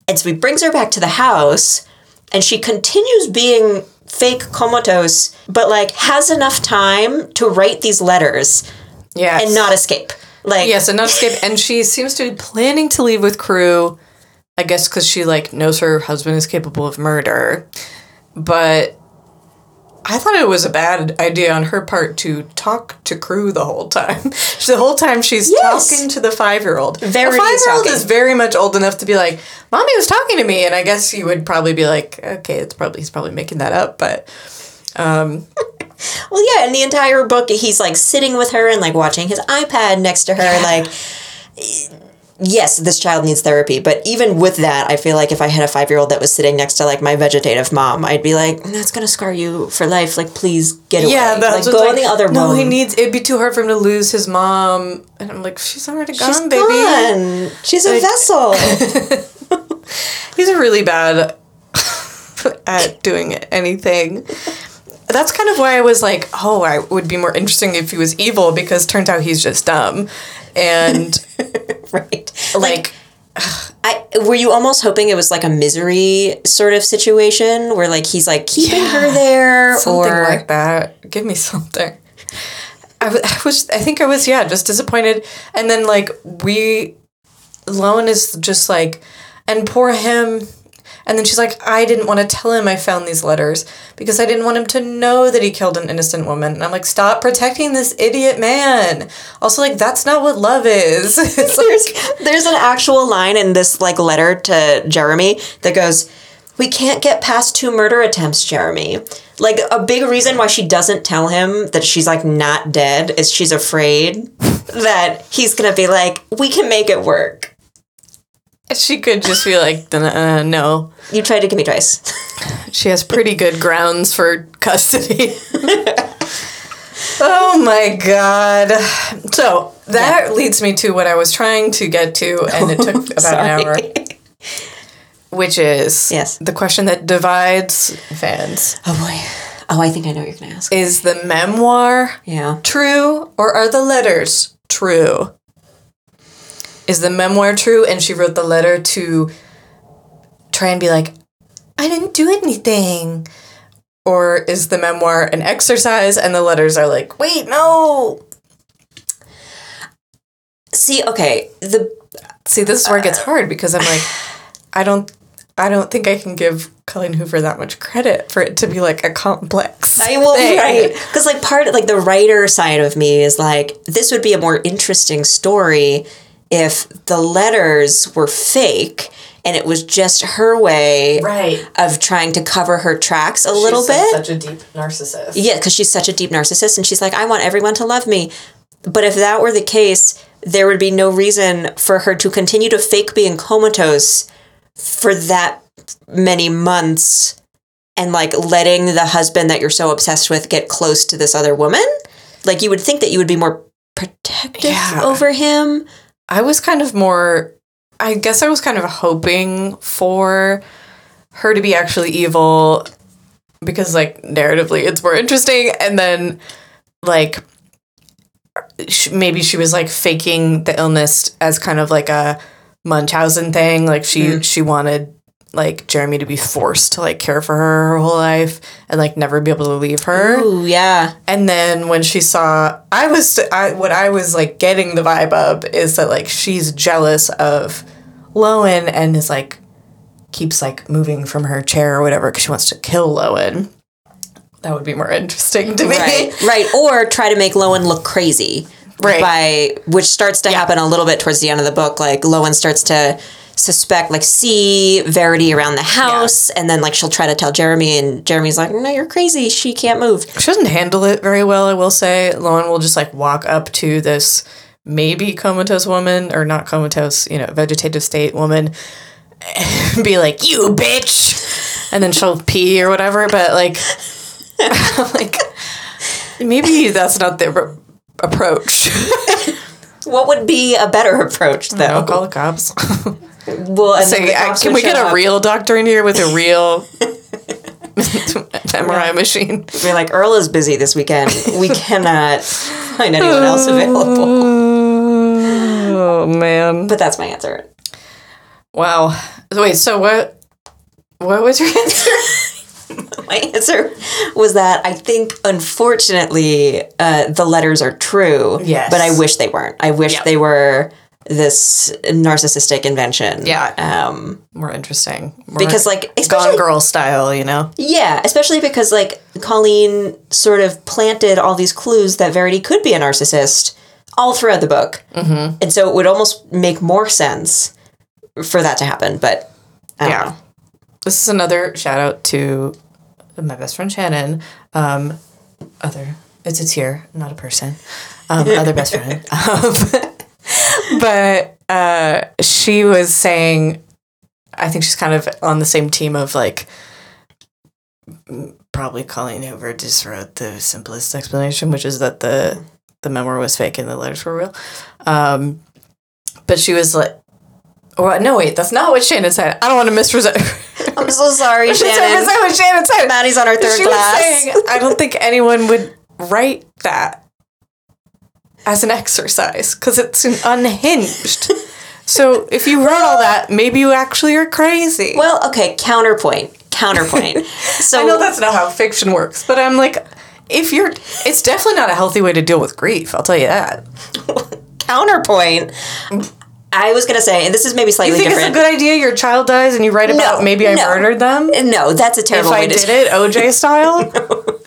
And so he brings her back to the house and she continues being fake comatose, but like has enough time to write these letters Yeah, and not escape. Like, Yes, and not escape. And she seems to be planning to leave with crew. I guess because she like knows her husband is capable of murder, but I thought it was a bad idea on her part to talk to crew the whole time. the whole time she's Yes. talking to the five year old. The five year old is very much old enough to be like, "Mommy was talking to me," and I guess you would probably be like, "Okay, it's probably he's probably making that up," but Um, Well, yeah, in the entire book, he's like sitting with her and like watching his iPad next to her. Like, yes, this child needs therapy. But even with that, I feel like if I had a five year old that was sitting next to like my vegetative mom, I'd be like, that's going to scar you for life. Like, please get away. yeah, like, go what's in the other No, room. he needs. It'd be too hard for him to lose his mom, and I'm like, she's already gone, She's baby. gone. She's a vessel. He's really bad at doing anything. That's kind of why I was like, oh, I would be more interesting if he was evil because turns out he's just dumb. And right. like, I were you almost hoping it was like a misery sort of situation where like he's like keeping her there or something or like that. Give me something. I I was, I think I was, yeah, just disappointed. And then like we, Lowen is just like, and poor him. And then she's like, I didn't want to tell him I found these letters because I didn't want him to know that he killed an innocent woman. And I'm like, stop protecting this idiot man. Also, like, that's not what love is. it's like, there's there's an actual line in this like letter to Jeremy that goes, "We can't get past two murder attempts, Jeremy." Like a big reason why she doesn't tell him that she's like not dead is she's afraid that he's gonna be like, "We can make it work." She could just be like, uh, no. You tried to kill me twice. She has pretty good grounds for custody. oh my god. So that leads me to what I was trying to get to, and it took about an hour, which is Yes. the question that divides fans. Oh boy. Oh, I think I know what you're gonna ask. Is the memoir Yeah. true or are the letters true? Is the memoir true and she wrote the letter to try and be like, I didn't do anything? Or is the memoir an exercise and the letters are like, wait, no? See, okay, the See, this is where it gets hard because I'm like, I don't, I don't think I can give Colleen Hoover that much credit for it to be like a complex. I will thing. right because like part like the writer side of me is like this would be a more interesting story if the letters were fake and it was just her way Right. of trying to cover her tracks a little bit. Such a deep narcissist. Yeah, because she's such a deep narcissist and she's like, I want everyone to love me. But if that were the case, there would be no reason for her to continue to fake being comatose for that many months and like letting the husband that you're so obsessed with get close to this other woman. Like you would think that you would be more protective Yeah. over him. I was kind of more. I guess I was kind of hoping for her to be actually evil because, like, narratively, it's more interesting. And then, like, maybe she was like faking the illness as kind of like a Munchausen thing. Like, she mm-hmm. she wanted like Jeremy to be forced to like care for her her whole life and like never be able to leave her. Ooh, yeah. And then when she saw, I was, I, what I was like getting the vibe of is that like she's jealous of Lowen and is like, keeps like moving from her chair or whatever because she wants to kill Lowen. That would be more interesting to me. Right, right. Or try to make Lowen look crazy. Right. By which starts to happen a little bit towards the end of the book. Like Lowen starts to suspect, like see Verity around the house, and then like she'll try to tell Jeremy, and Jeremy's like, "No, you're crazy. She can't move." She doesn't handle it very well, I will say. Lowen will just like walk up to this maybe comatose woman or not comatose, you know, vegetative state woman be like, "You bitch." And then she'll pee or whatever, but like like maybe that's not the r- approach. What would be a better approach, though? I'll call the cops. Well, Say, can we get a up. real doctor in here with a real MRI machine? We're like, Earl is busy this weekend. We cannot find anyone else available. Oh man. But that's my answer. Wow. Wait, so what what was your answer? My answer was that I think, unfortunately, uh, the letters are true. Yes. But I wish they weren't. I wish Yep. they were this narcissistic invention. Yeah. Um, More interesting. More because, like, Gone especially. Girl style, you know? Yeah, especially because, like, Colleen sort of planted all these clues that Verity could be a narcissist all throughout the book. Mm-hmm. And so it would almost make more sense for that to happen. But I don't Yeah. know. This is another shout out to my best friend Shannon. Um, other, it's a tier, not a person. Um, other best friend. Um, but uh, she was saying, I think she's kind of on the same team of like, probably Colleen Hoover just wrote the simplest explanation, which is that the the memoir was fake and the letters were real. Um, but she was like, or no, wait, that's not what Shannon said. I don't want to misrepresent. I'm so sorry, That's Shannon. what Shannon said. Maddie's on her third she saying, I don't think anyone would write that as an exercise because it's an unhinged. so if you wrote all that, maybe you actually are crazy. Well, okay, counterpoint. Counterpoint. So I know that's not how fiction works, but I'm like, if you're, it's definitely not a healthy way to deal with grief. I'll tell you that. counterpoint. I was gonna say, and this is maybe slightly You think it's a different. good idea? Your child dies, and you write about No, maybe I no. murdered them. no, that's a If terrible I way to did it, OJ style.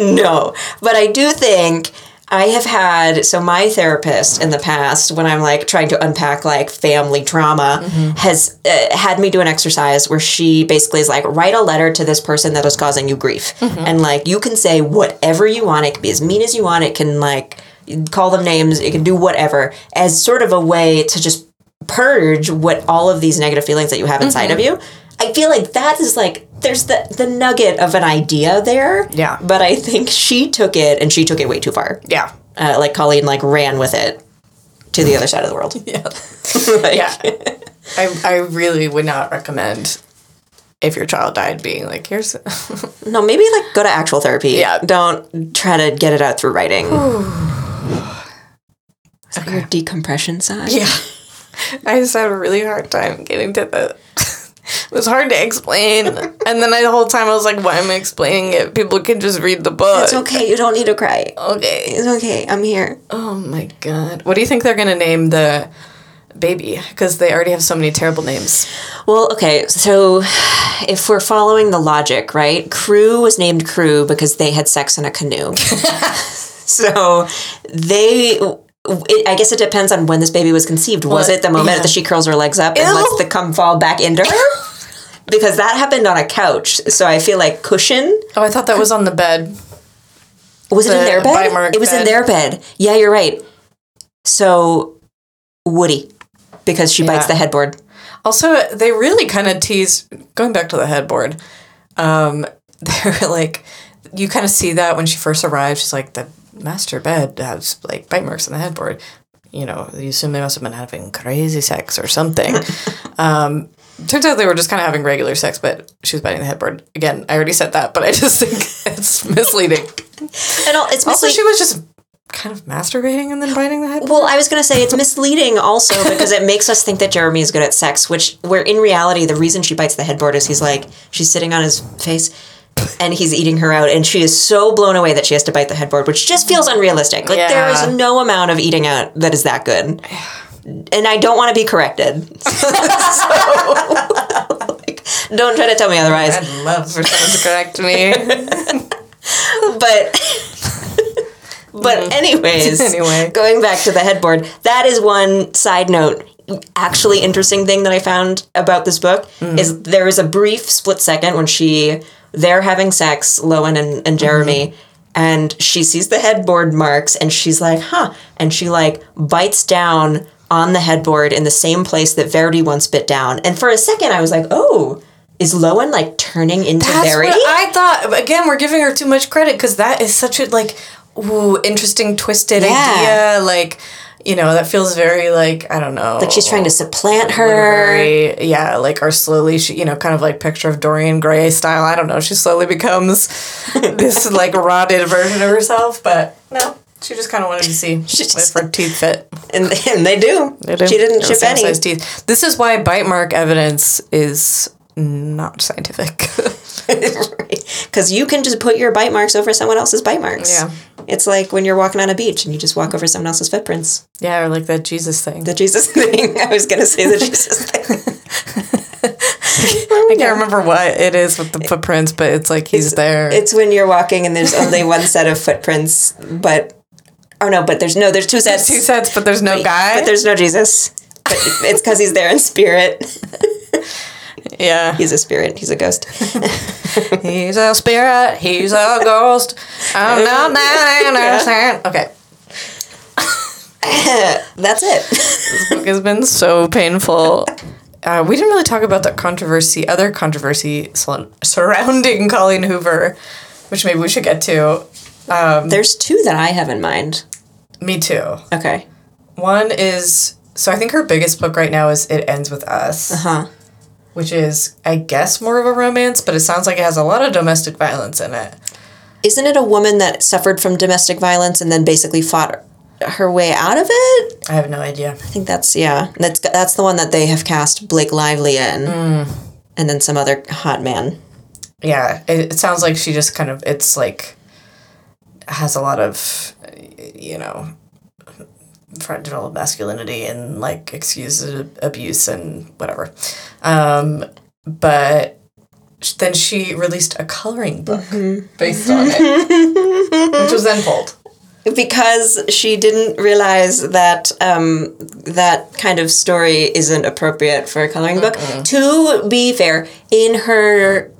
No, but I do think I have had so my therapist in the past when I'm like trying to unpack like family trauma mm-hmm. has uh, had me do an exercise where she basically is like write a letter to this person that is causing you grief. Mm-hmm. And like you can say whatever you want. It can be as mean as you want. It can like call them names. It can do whatever as sort of a way to just purge what all of these negative feelings that you have inside mm-hmm. of you I feel like that is like there's the the nugget of an idea there. Yeah. But I think she took it and she took it way too far. yeah. Uh, like Colleen like ran with it to the other side of the world. Yeah. Like, Yeah. I, I really would not recommend if your child died being like, here's. No, maybe like go to actual therapy. Yeah. Don't try to get it out through writing. okay. Your decompression side. yeah. I just had a really hard time getting to the. It was hard to explain. And then I, the whole time I was like, why am I explaining it? People can just read the book. It's okay. You don't need to cry. Okay. It's okay. I'm here. Oh my god. What do you think they're gonna name the baby because they already have so many terrible names. Well, okay, so if we're following the logic, right? Crew was named Crew because they had sex in a canoe. so they. It, I guess it depends on when this baby was conceived. was Well, it the moment yeah. that she curls her legs up and Ew. lets the cum fall back into her? because that happened on a couch. So I feel like cushion. Oh, I thought that was on the bed. Was it in their bed? It was in their bed. Yeah, you're right. So Woody, because she bites the headboard. Also, they really kind of tease going back to the headboard. Um, they're like, you kind of see that when she first arrives. She's like, the master bed has like bite marks on the headboard. You know, you assume they must have been having crazy sex or something. um, turns out they were just kind of having regular sex, but she was biting the headboard. Again, I already said that, but I just think it's misleading. And all, it's Also, she was just kind of masturbating and then biting the headboard. Well, I was going to say it's misleading also because it makes us think that Jeremy is good at sex, which where in reality the reason she bites the headboard is he's like she's sitting on his face and he's eating her out and she is so blown away that she has to bite the headboard, which just feels unrealistic. Like there Yeah. is no amount of eating out that is that good. And I don't want to be corrected. so, like, don't try to tell me otherwise. I'd love for someone to correct me. but but mm. anyways Anyway. going back to the headboard that is one side note actually interesting thing that i found about this book mm. is there is a brief split second when she they're having sex lowen and, and jeremy and she sees the headboard marks and she's like huh and she like bites down on the headboard in the same place that verity once bit down and for a second i was like oh is lowen like turning into That's verity I thought. Again, we're giving her too much credit because that is such a like, ooh, interesting, twisted Yeah. idea. Like, you know, that feels very like I don't know. like she's trying to supplant her yeah, like or slowly she, you know, kind of like picture of Dorian Gray style. I don't know. She slowly becomes this like rotted version of herself, but no, she just kind of wanted to see just- if her teeth fit. and, and they do. They do. She didn't chip any. size teeth. This is why bite mark evidence is not scientific. Because you can just put your bite marks over someone else's bite marks. Yeah. It's like when you're walking on a beach and you just walk over someone else's footprints. yeah, or like that Jesus thing. The Jesus thing. I was going to say the Jesus thing. I can't remember what it is with the footprints, but it's like he's there. It's when you're walking and there's only one set of footprints, but. Oh no, but there's no, there's two sets. two sets, but there's no guy. But there's no Jesus. But it's because he's there in spirit. Yeah, He's a spirit. He's a ghost. he's a spirit. He's a ghost. I'm not that innocent. Okay, That's it. this book has been so painful. Uh, we didn't really talk about that controversy, other controversy surrounding Colleen Hoover, which maybe we should get to. There's two that I have in mind. Me too. Okay. One is so I think her biggest book right now is It Ends With Us. Uh Huh. Which is, I guess, more of a romance, but it sounds like it has a lot of domestic violence in it. Isn't it a woman that suffered from domestic violence and then basically fought her way out of it? I have no idea. I think that's yeah. That's that's the one that they have cast Blake Lively in, hmm. and then some other hot man. Yeah, it, it sounds like she just kind of, it's like, has a lot of, you know, frontal masculinity and like excuses abuse and whatever. Um, but then she released a coloring book based on it, which was then pulled. Because she didn't realize that um, that kind of story isn't appropriate for a coloring book. To be fair, in her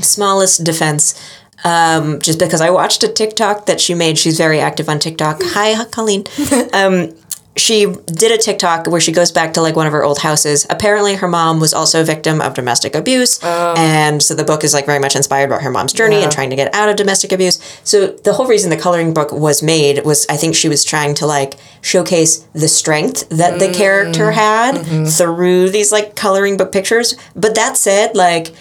smallest defense, um, just because I watched a TikTok that she made, she's very active on TikTok. Hi, Colleen. Um, she did a TikTok where she goes back to like one of her old houses. Apparently, her mom was also a victim of domestic abuse, and so the book is like very much inspired by her mom's journey and trying to get out of domestic abuse. So the whole reason the coloring book was made was I think she was trying to like showcase the strength that the character had through these like coloring book pictures. But that said, like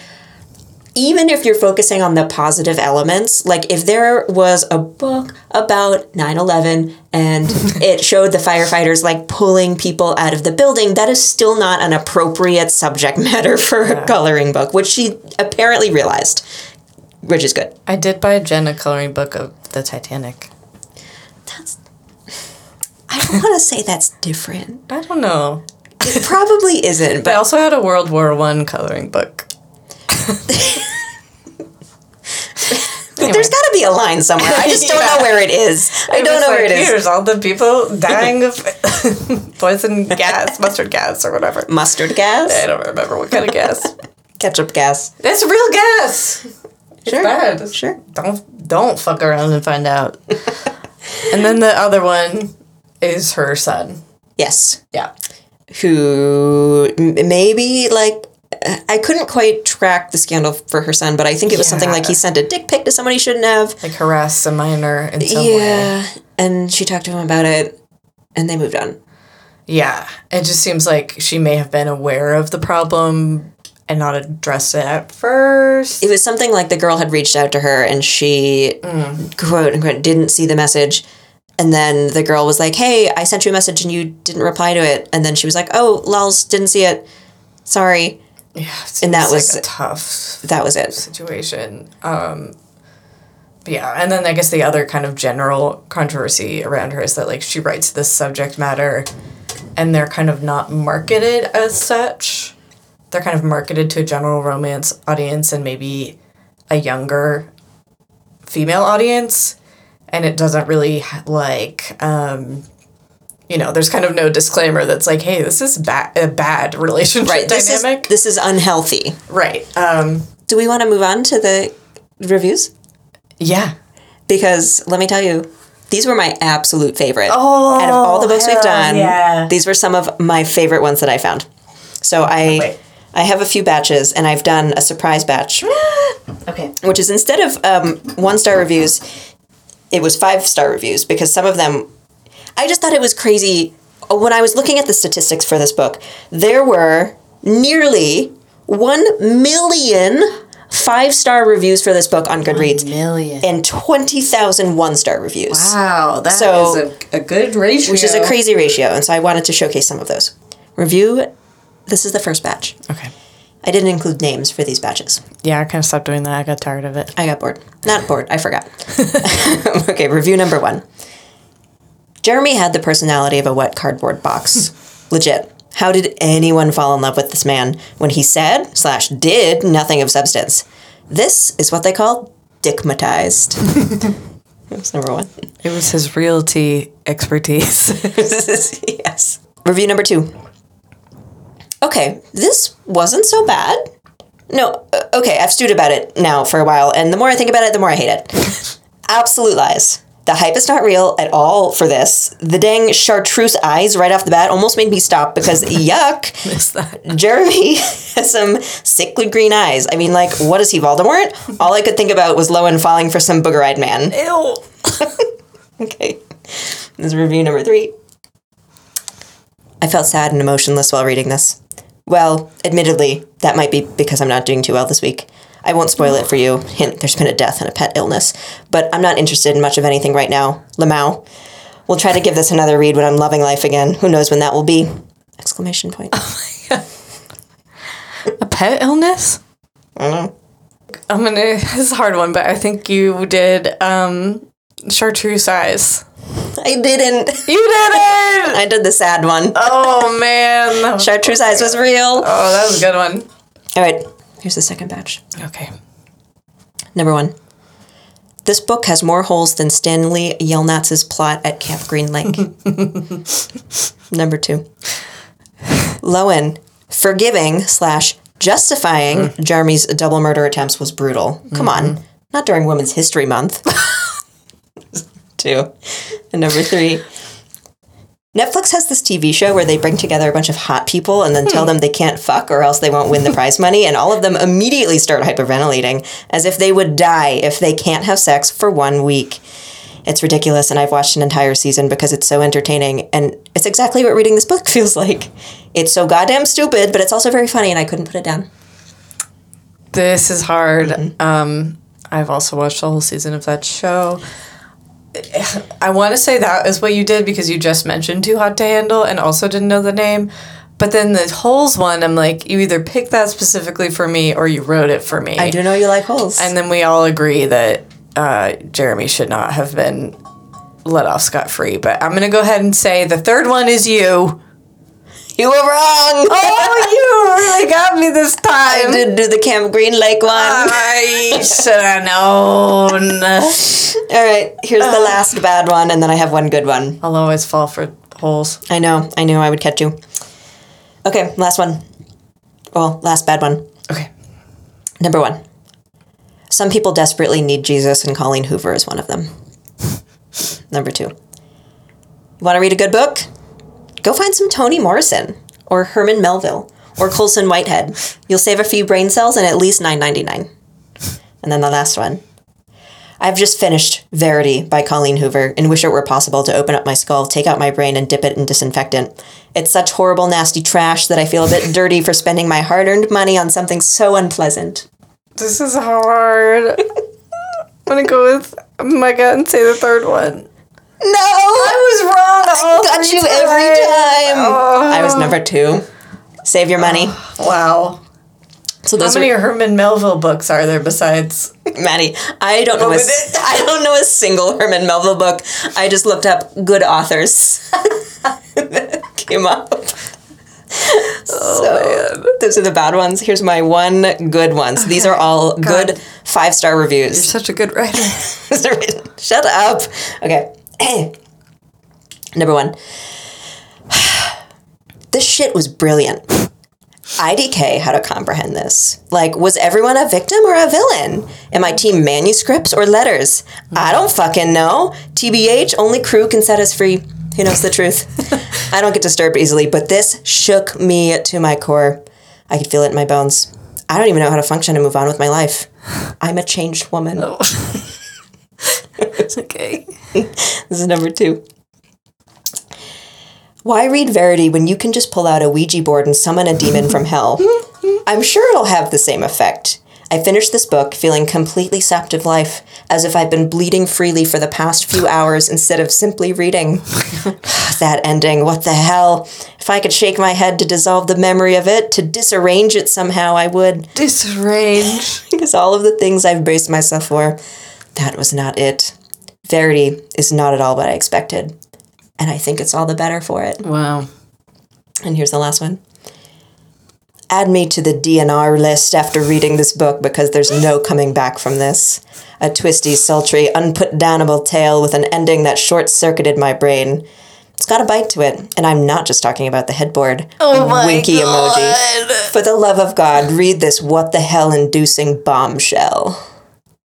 even if you're focusing on the positive elements, like if there was a book about 9 11 and it showed the firefighters like pulling people out of the building, that is still not an appropriate subject matter for a coloring book, which she apparently realized, which is good. I did buy Jen a coloring book of the Titanic. That's. I don't want to say that's different. I don't know. It probably isn't, but also had a World War One coloring book. There's got to be a line somewhere. I just don't Yeah. know where it is. I It don't know where it is. Here's all the people dying of poison gas, mustard gas, or whatever. Mustard gas, I don't remember what kind of gas. ketchup gas. That's real gas. It's Sure. bad. Sure. Don't don't fuck around and find out. and then the other one is her son. Yes. Yeah. Who maybe like I couldn't quite track the scandal for her son, but I think it was something like he sent a dick pic to someone he shouldn't have. Like harass a minor in some way. Yeah, and she talked to him about it, and they moved on. Yeah. It just seems like she may have been aware of the problem and not addressed it at first. It was something like the girl had reached out to her, and she mm. quote unquote didn't see the message. And then the girl was like, "Hey, I sent you a message and you didn't reply to it." And then she was like, "Oh, lols, didn't see it. Sorry." Yeah. And that was- like a tough That was it. situation. Um, yeah, and then I guess the other kind of general controversy around her is that like she writes this subject matter, and they're kind of not marketed as such. They're kind of marketed to a general romance audience and maybe a younger female audience, and it doesn't really like. Um, you know, there's kind of no disclaimer that's like, "Hey, this is ba- a bad relationship Right. This is dynamic." this is unhealthy. right. Um, Do we want to move on to the reviews? yeah. Because let me tell you, these were my absolute favorite. Oh, Out of all the books we've done, yeah. these were some of my favorite ones that I found. So I wait. I have a few batches, and I've done a surprise batch, Okay. which is instead of um, one star reviews, it was five star reviews because some of them, I just thought it was crazy. Uh, when I was looking at the statistics for this book, there were nearly one million five star reviews for this book on Goodreads Million. and 20,000 one star reviews. Wow, that is So- a, a good ratio. which is a crazy ratio. And so I wanted to showcase some of those. Review this is the first batch. Okay. I didn't include names for these batches. Yeah, I kind of stopped doing that. I got tired of it. I got bored. Not bored, I forgot. okay, review number one. Jeremy had the personality of a wet cardboard box. Legit. How did anyone fall in love with this man when he said slash did nothing of substance? This is what they call dickmatized. was number one. It was his realty expertise. yes. Review number two. Okay, this wasn't so bad. No, uh, okay, I've stewed about it now for a while, and the more I think about it, the more I hate it. Absolute lies. The hype is not real at all for this. The dang chartreuse eyes right off the bat almost made me stop because yuck. Jeremy has some sickly green eyes. I mean, like, what is he, Voldemort? All I could think about was Lowen falling for some booger eyed man. Ew. Okay. This is review number three. I felt sad and emotionless while reading this. Well, admittedly, that might be because I'm not doing too well this week. I won't spoil it for you. Hint, there's been a death and a pet illness. But I'm not interested in much of anything right now. Lamau. We'll try to give this another read when I'm loving life again. Who knows when that will be? Exclamation point. A pet illness? I don't know. I'm gonna. This is a hard one, but I think you did um, chartreuse eyes. I didn't. You did it! I did the sad one. Oh man. Chartreuse eyes was real. Oh, that was a good one. All right, here's the second batch. Okay. Number one. This book has more holes than Stanley Yelnats's plot at Camp Green Lake. Number two. Lowen, forgiving slash justifying mm. Jeremy's double murder attempts was brutal. Come on, mm-hmm. not during Women's History Month. two. And number three. Netflix has this TV show where they bring together a bunch of hot people and then tell them they can't fuck or else they won't win the prize money, and all of them immediately start hyperventilating as if they would die if they can't have sex for one week. It's ridiculous, and I've watched an entire season because it's so entertaining, and it's exactly what reading this book feels like. It's so goddamn stupid, but it's also very funny, and I couldn't put it down. This is hard. Um, I've also watched the whole season of that show. I want to say that is what you did because you just mentioned Too Hot to Handle and also didn't know the name. But then the holes one, I'm like, you either picked that specifically for me or you wrote it for me. I do know you like holes. And then we all agree that uh, Jeremy should not have been let off scot free. But I'm going to go ahead and say the third one is you. You were wrong. Oh, you really got me this time. I did do the Camp Green Lake one. I should have known. All right, here's the uh. last bad one, and then I have one good one. I'll always fall for holes. I know, I knew I would catch you. Okay, last one. Well, last bad one. Okay. Number one. Some people desperately need Jesus, and Colleen Hoover is one of them. Number two. You want to read a good book? Go find some Toni Morrison, or Herman Melville, or Colson Whitehead. You'll save a few brain cells and at least nine ninety nine. And then the last one. I've just finished Verity by Colleen Hoover and wish it were possible to open up my skull, take out my brain, and dip it in disinfectant. It's such horrible, nasty trash that I feel a bit dirty for spending my hard earned money on something so unpleasant. This is hard. I'm gonna go with my gut and say the third one. No! I was wrong. all got you every time. Oh. I was number two. Save your money. Wow. So How many are Herman Melville books are there besides? Maddie. I don't know. A, with s- it. I don't know a single Herman Melville book. I just looked up good authors. Came up. Oh, so those are the bad ones. Here's my one good ones. These are all good five star reviews. You're such a good writer. Shut up. Okay. Number one. This shit was brilliant. IDK how to comprehend this. Like, was everyone a victim or a villain? Am I team manuscripts or letters? I don't fucking know. TBH, only crew can set us free. Who knows the truth? I don't get disturbed easily, but this shook me to my core. I could feel it in my bones. I don't even know how to function and move on with my life. I'm a changed woman. okay. This is number two. Why read Verity when you can just pull out a Ouija board and summon a demon from hell? I'm sure it'll have the same effect. I finished this book feeling completely sapped of life, as if I'd been bleeding freely for the past few hours instead of simply reading. that ending, what the hell? If I could shake my head to dissolve the memory of it, to disarrange it somehow, I would. Disarrange. Because all of the things I've braced myself for, that was not it. Verity is not at all what I expected. And I think it's all the better for it. Wow. And here's the last one. Add me to the DNR list after reading this book because there's no coming back from this. A twisty, sultry, unputdownable tale with an ending that short circuited my brain. It's got a bite to it, and I'm not just talking about the headboard. Oh my Winky God. emoji. For the love of God, read this what the hell inducing bombshell.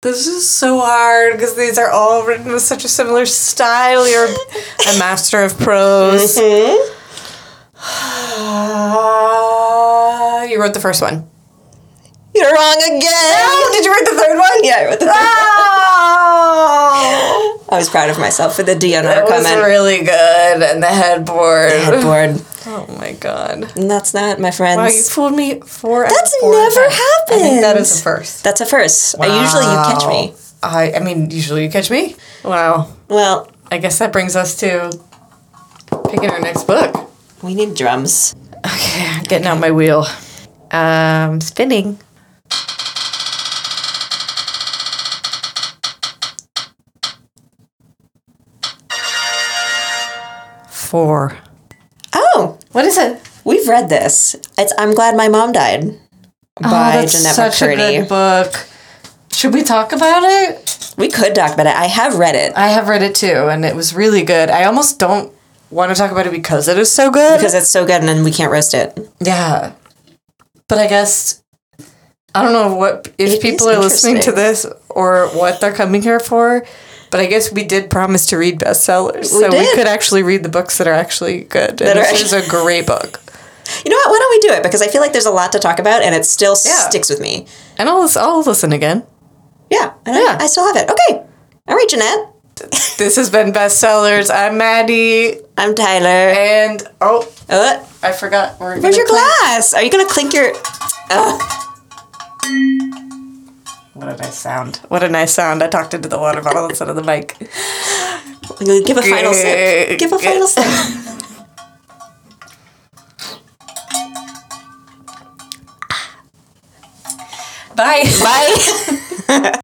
This is so hard because these are all written with such a similar style. You're a master of prose. Mm-hmm. you wrote the first one. You're wrong again! Oh, did you write the third one? Yeah, I wrote the third Oh, I was proud of myself for the DNR that comment. was really good. And the headboard. The Headboard. Oh my god. And that's that, my friends. Wow, you fooled me four. out That's never times. I think that is a first. That's a first. Uh, Usually you catch me. I, I mean, usually you catch me. Wow. Well, I guess that brings us to picking our next book. we need drums. Okay, I'm getting out my wheel. Um, spinning. Four. Oh, What is it? we've read this. It's I'm Glad My Mom Died oh, by Jennette Oh, such a McCurdy. good book. Should we talk about it? We could talk about it. I have read it I have read it too, and it was really good. I almost don't want to talk about it because it is so good. because it's so good and then we can't roast it. Yeah. But I guess I don't know what if It people are listening to this or what they're coming here for. But I guess we did promise to read bestsellers. so we could actually read the books that are actually good. That and are this is a great book. You know what? Why don't we do it? Because I feel like there's a lot to talk about and it still Yeah. sticks with me. And I'll, I'll listen again. Yeah. And Yeah. I, I still have it. Okay. All right, Jennette. This has been Bestsellers. I'm Maddie. I'm Tyler. And oh, Uh, I forgot. We're where's your clink- glass? Are you going to clink your. Uh, What a nice sound. What a nice sound. I talked into the water bottle instead of the mic. give a final sip. Give a final sip. Bye. Bye.